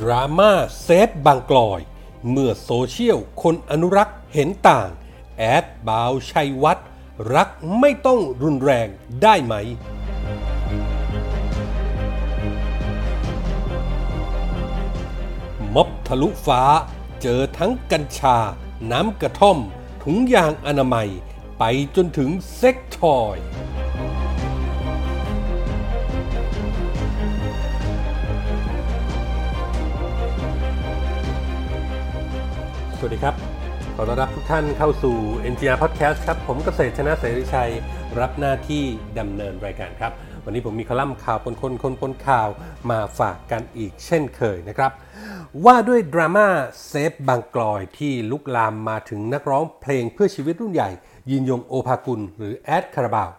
ดราม่า save บางกลอย เมื่อโซเชียลคนอนุรักษ์เห็นต่าง แอ๊ดบาวชัยวัฒน์รักไม่ต้องรุนแรงได้ไหม ม็อบทะลุฟ้า เจอทั้งกัญชา น้ำกระท่อม ถุงยางอนามัย ไปจนถึง sex toy สวัสดีครับ ขอต้อนรับทุกท่านเข้าสู่ NGR Podcast ครับ ผมเกษตรชนะเสรีชัย รับหน้าที่ดำเนินรายการครับ วันนี้ผมมีคอลัมน์ข่าวปนคนคนปนข่าวมาฝากกันอีกเช่นเคยนะครับ ว่าด้วยดราม่าเซฟบางกลอยที่ลุกลามมาถึงนักร้องเพลงเพื่อชีวิตรุ่นใหญ่ ยินยงโอภากุล หรือแอดคาราบาว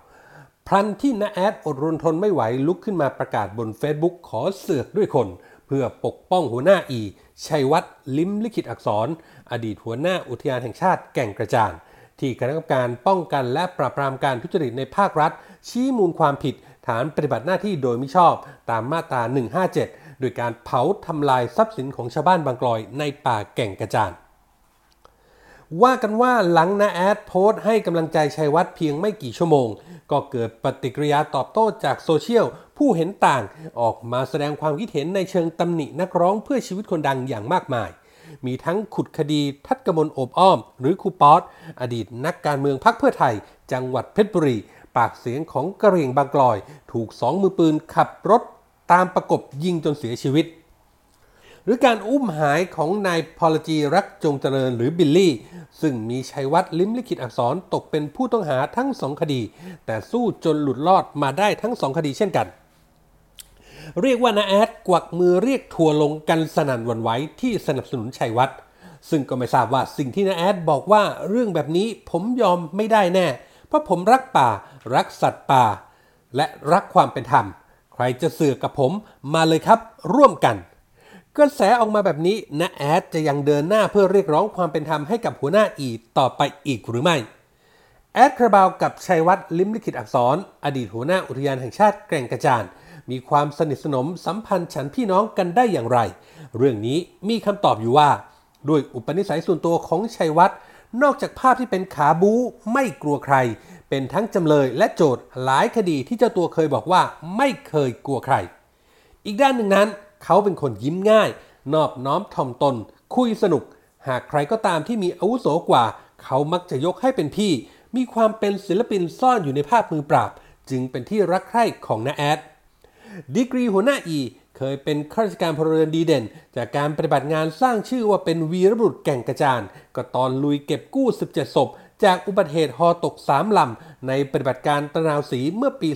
พลันที่น้าแอดอดรนทนไม่ไหวลุกขึ้นมาประกาศบน Facebook ขอเสือกด้วยคน พื่อปกป้องหัวหน้าอี ชัยวัฒน์ลิ้มลิขิตอักษร อดีตหัวหน้าอุทยานแห่งชาติแก่งกระจาน ที่คณะกรรมการป้องกันและปราบปรามการทุจริตในภาครัฐ ชี้มูลความผิด ฐานปฏิบัติหน้าที่โดยมิชอบตามมาตรา 157 โดยการเผาทำลายทรัพย์สินของชาวบ้านบางกลอยในป่าแก่งกระจานว่ากันว่าหลังนาแอดโพสต์ให้กำลังใจชัยวัฒน์เพียงไม่กี่ชั่วโมง ก็เกิดปฏิกิริยาตอบโต้จากโซเชียล ผู้เห็นต่างออกมาแสดงความคิดเห็นในเชิงตำหนินักร้องเพื่อชีวิตคนดังอย่างมากมาย มีทั้งขุดคดีทัดกมลโอบอ้อม หรือครูป๊อตอดีตนักการเมืองพรรคเพื่อไทย จังหวัดเพชรบุรี ปากเสียงของกระเรียงบางกลอย ถูกสองมือปืนขับรถตามประกบยิงจนเสียชีวิตหรือการอุ้มหายของนายพลจีรักจงเจริญหรือบิลลี่ ซึ่งมีชัยวัฒน์ลิ้มลิขิตอักษรตกเป็นผู้ต้องหาทั้งสองคดี แต่สู้จนหลุดรอดมาได้ทั้งสองคดีเช่นกัน เรียกว่านาแอดกวักมือเรียกทัวร์ลงกันสนั่นวันไหวที่สนับสนุนชัยวัฒน์ซึ่งก็ไม่ทราบว่าสิ่งที่นาแอดบอกว่าเรื่องแบบนี้ผมยอมไม่ได้แน่ เพราะผมรักป่า รักสัตว์ป่า และรักความเป็นธรรม ใครจะเสือกกับผมมาเลยครับ ร่วมกันกระแสออกมาแบบนี้นะแอดจะยังเดินหน้าเพื่อเรียกร้องความเป็นธรรมให้กับหัวหน้าอีต่อไปอีกหรือไม่แอดคาราบาวกับชัยวัฒน์ลิมลิขิตอักษร อดีตหัวหน้าอุทยานแห่งชาติแก่งกระจาน มีความสนิทสนมสัมพันธ์ฉันพี่น้องกันได้อย่างไร เรื่องนี้มีคำตอบอยู่ว่า ด้วยอุปนิสัยส่วนตัวของชัยวัฒน์นอกจากภาพที่เป็นขาบู๊ไม่กลัวใคร เป็นทั้งจำเลยและโจทย์หลายคดีที่เจ้าตัวเคยบอกว่าไม่เคยกลัวใคร อีกด้านหนึ่งนั้น เขาเป็นคนยิ้มง่าย นอบน้อมถ่อมตน คุยสนุก หากใครก็ตามที่มีอาวุโสกว่า เขามักจะยกให้เป็นพี่ มีความเป็นศิลปินซ่อนอยู่ในภาพมือปราบ จึงเป็นที่รักใคร่ของน้าแอด ดีกรีหัวหน้าอีเคยเป็นข้าราชการพลเรือนดีเด่น จากการปฏิบัติงานสร้างชื่อว่าเป็นวีรบุรุษแก่งกระจาน ก็ตอนลุยเก็บกู้ 17 ศพ จากอุบัติเหตุฮอตก 3 ลำ ในปฏิบัติการตะนาวสีเมื่อปี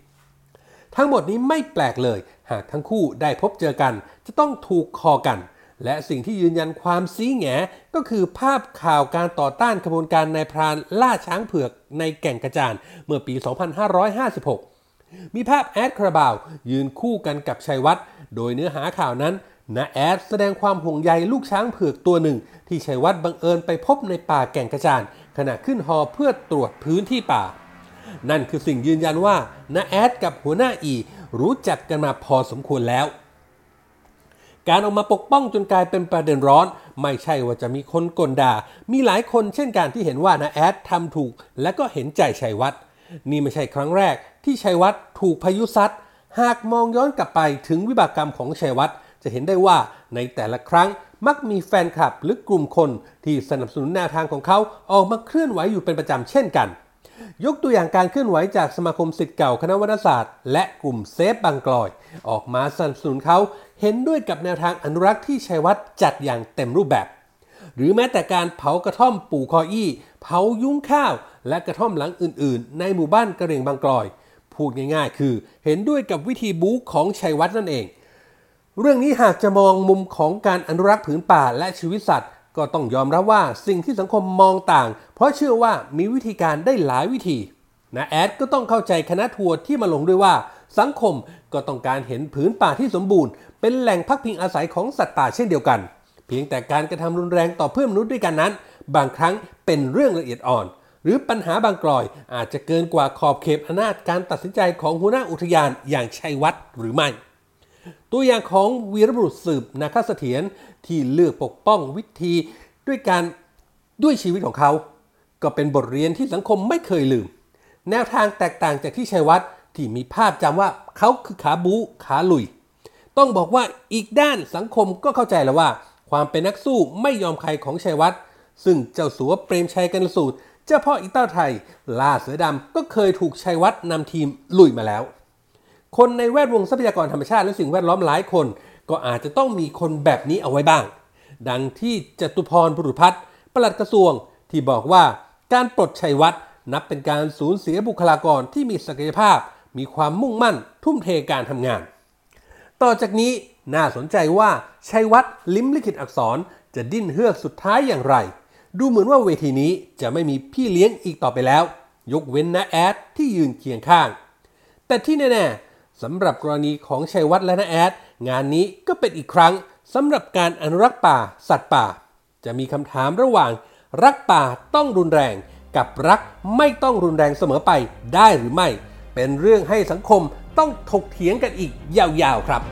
2554 ทั้งหมดนี้ไม่แปลกเลย หากทั้งคู่ได้พบเจอกัน จะต้องถูกคอกัน และสิ่งที่ยืนยันความซีแงก็คือภาพข่าวการต่อต้านขบวนการนายพรานล่าช้างเผือกในแก่งกระจานเมื่อปี 2556 มีภาพแอดคาราบาว ยืนคู่กันกับชัยวัฒน์โดยเนื้อหาข่าวนั้นนาแอดแสดงความห่วงใยลูกช้างเผือกตัวหนึ่ง ที่ชัยวัฒน์บังเอิญไปพบในป่าแก่งกระจานขณะขึ้นฮอเพื่อตรวจพื้นที่ป่า นั่นคือสิ่งยืนยันว่านาแอดกับหัวหน้าอีรู้จักกันมาพอสมควรแล้ว การออกมาปกป้องจนกลายเป็นประเด็นร้อน ไม่ใช่ว่าจะมีคนกลด่า มีหลายคนเช่นการที่เห็นว่านาแอดทำถูก และก็เห็นใจชัยวัฒน์ นี่ไม่ใช่ครั้งแรกที่ชัยวัฒน์ถูกพายุซัด หากมองย้อนกลับไปถึงวิบากกรรมของชัยวัฒน์จะเห็นได้ว่าในแต่ละครั้งมักมีแฟนคลับหรือกลุ่มคนที่สนับสนุนแนวทางของเขาออกมาเคลื่อนไหวอยู่เป็นประจำเช่นกัน ยกตัวอย่างการเคลื่อนไหวจากสมาคมสิทธิ์เก่าคณะวรรณศาสตร์ และกลุ่มเซฟบางกลอย ออกมาสนับสนุนเขาเห็นด้วยกับแนวทางอนุรักษ์ที่ชัยวัฒน์จัดอย่างเต็มรูปแบบ หรือแม้แต่การเผากระท่อมปู่คออี้ เผายุ้งข้าว และกระท่อมหลังอื่น ๆ ในหมู่บ้านกระเรียงบางกลอย พูดง่ายๆ คือเห็นด้วยกับวิธีบู๊ของชัยวัฒน์นั่นเอง เรื่องนี้หากจะมองมุมของการอนุรักษ์ผืนป่าและชีวิตสัตว์ ก็ต้องยอมรับว่าสิ่งที่สังคมมองต่าง เพราะเชื่อว่ามีวิธีการได้หลายวิธีนะแอดก็ต้องเข้าใจคณะทัวร์ที่มาลงด้วยว่า สังคมก็ต้องการเห็นผืนป่าที่สมบูรณ์ เป็นแหล่งพักพิงอาศัยของสัตว์ป่าเช่นเดียวกัน เพียงแต่การกระทำรุนแรงต่อเพื่อนมนุษย์ด้วยกันนั้น บางครั้งเป็นเรื่องละเอียดอ่อน หรือปัญหาบางกลอย อาจจะเกินกว่าขอบเขตอำนาจการตัดสินใจของหัวหน้าอุทยานอย่างชัยวัฒน์หรือไม่ ตัวอย่างของวีรบุรุษสืบนาคเสถียรที่เลือกปกป้องวิธีด้วยการด้วยชีวิตของเขา ก็เป็นบทเรียนที่สังคมไม่เคยลืม แนวทางแตกต่างจากที่ชัยวัฒน์ที่มีภาพจำว่าเขาคือขาบูขาลุย ต้องบอกว่าอีกด้านสังคมก็เข้าใจแล้วว่า ความเป็นนักสู้ไม่ยอมใครของชัยวัฒน์ซึ่งเจ้าสัวเปรมชัยกันสูตร เจ้าพ่ออีเต้าไทย ล่าเสือดำก็เคยถูกชัยวัฒน์นำทีมลุยมาแล้ว คนในแวดวงทรัพยากรธรรมชาติและสิ่งแวดล้อมหลายคน ก็อาจจะต้องมีคนแบบนี้เอาไว้บ้าง ดังที่จตุพรบุรุพัฒน์ปลัดกระทรวงที่บอกว่าการปลดชัยวัฒน์นับเป็นการสูญเสียบุคลากรที่มีศักยภาพ มีความมุ่งมั่น ทุ่มเทการทำงาน ต่อจากนี้ น่าสนใจว่าชัยวัฒน์ลิ้มลิขิตอักษรจะดิ้นเฮือกสุดท้ายอย่างไร ดูเหมือนว่าเวทีนี้จะไม่มีพี่เลี้ยงอีกต่อไปแล้ว ยกเว้นนะแอดที่ยืนเคียงข้าง แต่ที่แน่ๆสำหรับกรณีของชัยวัฒน์และนาแอด งานนี้ก็เป็นอีกครั้งสำหรับการอนุรักษ์ป่า สัตว์ป่า จะมีคำถามระหว่าง รักป่าต้องรุนแรง กับรักไม่ต้องรุนแรงเสมอไปได้หรือไม่ เป็นเรื่องให้สังคมต้องถกเถียงกันอีกยาวๆครับ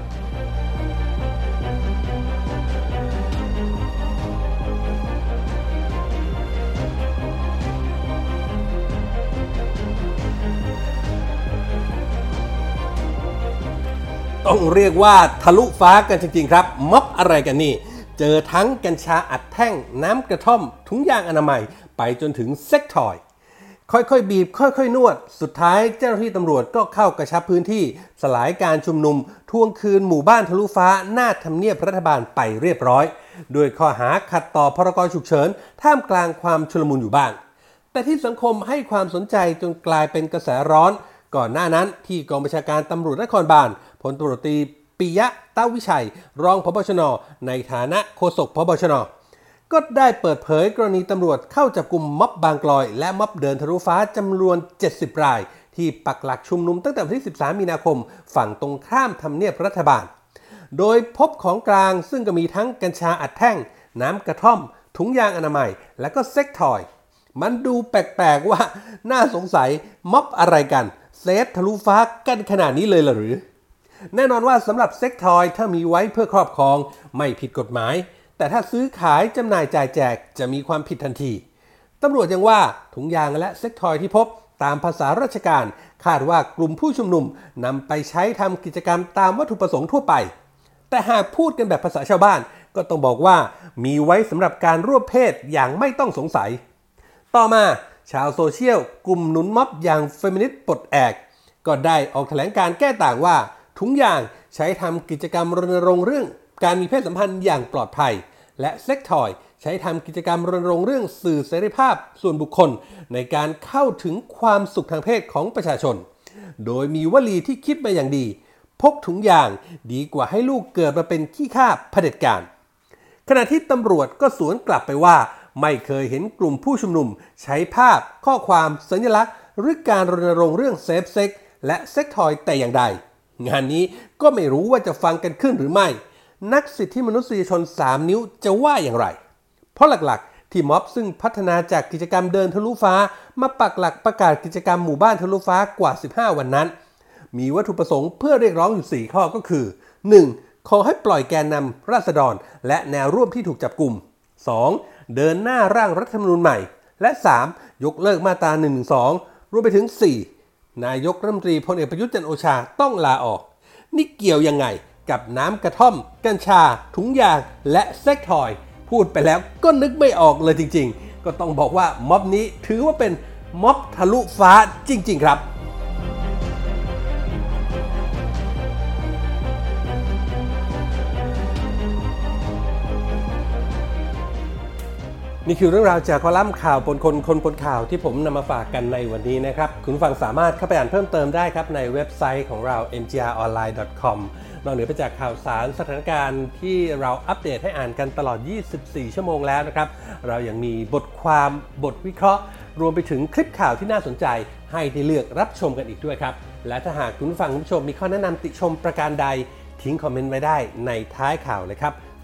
ต้องเรียกว่าทะลุฟ้ากันจริง ๆ ครับ ม็อบอะไรกันนี่ เจอทั้งกัญชาอัดแท่ง น้ำกระท่อม ถุงยางอนามัย ไปจนถึงเซ็กทอย ค่อยๆ บีบ ค่อยๆ นวด สุดท้ายเจ้าหน้าที่ตำรวจก็เข้ากระชับพื้นที่ สลายการชุมนุม ทวงคืนหมู่บ้านทะลุฟ้า หน้าทำเนียบรัฐบาลไปเรียบร้อย ด้วยข้อหาขัดต่อพรกฉุกเฉิน ท่ามกลางความชุลมุนอยู่บ้าง แต่ที่สังคมให้ความสนใจจนกลายเป็นกระแสร้อน ก่อนหน้านั้นที่กองบัญชาการตำรวจนครบาล ลตำรวจตรีปิยะเต้าวิชัย รองพบชน ในฐานะโฆษกพบชน ก็ได้เปิดเผยกรณีตำรวจเข้าจับกลุ่มม็อบบางกลอย และม็อบเดินทะลุฟ้าจำนวน 70 ราย ที่ปักหลักชุมนุมตั้งแต่วันที่ 13 มีนาคม ฝั่งตรงข้ามทำเนียบรัฐบาล โดยพบของกลางซึ่งก็มีทั้งกัญชาอัดแท่ง น้ำกระท่อม ถุงยางอนามัย และก็เซ็กทอยมันดูแปลกๆว่าน่าสงสัยม็อบอะไรกันเซฟทะลุฟ้ากันขนาดนี้เลยหรือ แน่นอนว่าสำหรับเซ็กทอยถ้ามีไว้เพื่อครอบครองไม่ผิดกฎหมาย แต่ถ้าซื้อขายจำหน่ายจ่ายแจกจะมีความผิดทันทีตำรวจยังว่าถุงยางและเซ็กทอยที่พบตามภาษาราชการ คาดว่ากลุ่มผู้ชุมนุมนำไปใช้ทำกิจกรรมตามวัตถุประสงค์ทั่วไป แต่หากพูดกันแบบภาษาชาวบ้าน ก็ต้องบอกว่ามีไว้สำหรับการร่วมเพศอย่างไม่ต้องสงสัย ต่อมาชาวโซเชียลกลุ่มหนุนม็อบอย่างเฟมินิสต์ปลดแอก ก็ได้ออกแถลงการแก้ต่างว่า ถุงยางใช้ทำกิจกรรมรณรงค์เรื่อง การมีเพศสัมพันธ์อย่างปลอดภัย และเซ็กทอยใช้ทำกิจกรรมรณรงค์เรื่องสื่อเสรีภาพส่วนบุคคล ในการเข้าถึงความสุขทางเพศของประชาชน โดยมีวลีที่คิดมาอย่างดี พกถุงยางดีกว่าให้ลูกเกิดมาเป็นขี้ข้าเผด็จการ ขณะที่ตำรวจก็สวนกลับไปว่า ไม่เคยเห็นกลุ่มผู้ชุมนุม ใช้ภาพ ข้อความ สัญลักษณ์ หรือการรณรงค์เรื่อง safe sex และ sex toy แต่อย่างใด งานนี้ก็ไม่รู้ว่าจะฟังกันขึ้นหรือไม่ นักสิทธิมนุษยชน 3 นิ้วจะว่าอย่างไร เพราะหลักๆ ที่ม็อบซึ่งพัฒนาจากกิจกรรมเดินทะลุฟ้า มาปักหลักประกาศกิจกรรมหมู่บ้านทะลุฟ้ากว่า 15 วันนั้น มีวัตถุประสงค์เพื่อเรียกร้องอยู่ 4 ข้อก็คือ 1. ขอให้ปล่อยแกนนำราษฎร และแนวร่วมที่ถูกจับกลุ่ม 2. เดินหน้าร่างรัฐธรรมนูญใหม่ และ 3. ยกเลิกมาตรา112รวมไปถึง 4. นายกรัฐมนตรีพลเอกประยุทธ์จันโอชาต้องลาออก นี่เกี่ยวยังไงกับน้ำกระท่อม กัญชา ถุงยาง และเซ็กทอย พูดไปแล้วก็นึกไม่ออกเลยจริง ๆ ก็ต้องบอกว่าม็อบนี้ถือว่าเป็นม็อบทะลุฟ้าจริง ๆ ครับ นี่คือเรื่องราวจากคอลัมน์ข่าวปนคนคนปนข่าวที่ผมนำมาฝากกันในวันนี้นะครับ คุณฟังสามารถเข้าไปอ่านเพิ่มเติมได้ครับ ในเว็บไซต์ของเรา mgronline.com นอกเหนือไปจากข่าวสารสถานการณ์ที่เราอัปเดตให้อ่านกันตลอด 24 ชั่วโมงแล้วนะครับ เรายังมีบทความบทวิเคราะห์ รวมไปถึงคลิปข่าวที่น่าสนใจ ให้ได้เลือกรับชมกันอีกด้วยครับ และถ้าหากคุณฟังคุณผู้ชมมีข้อแนะนำติชมประการใด ทิ้งคอมเมนต์ไว้ได้ในท้ายข่าวเลยครับ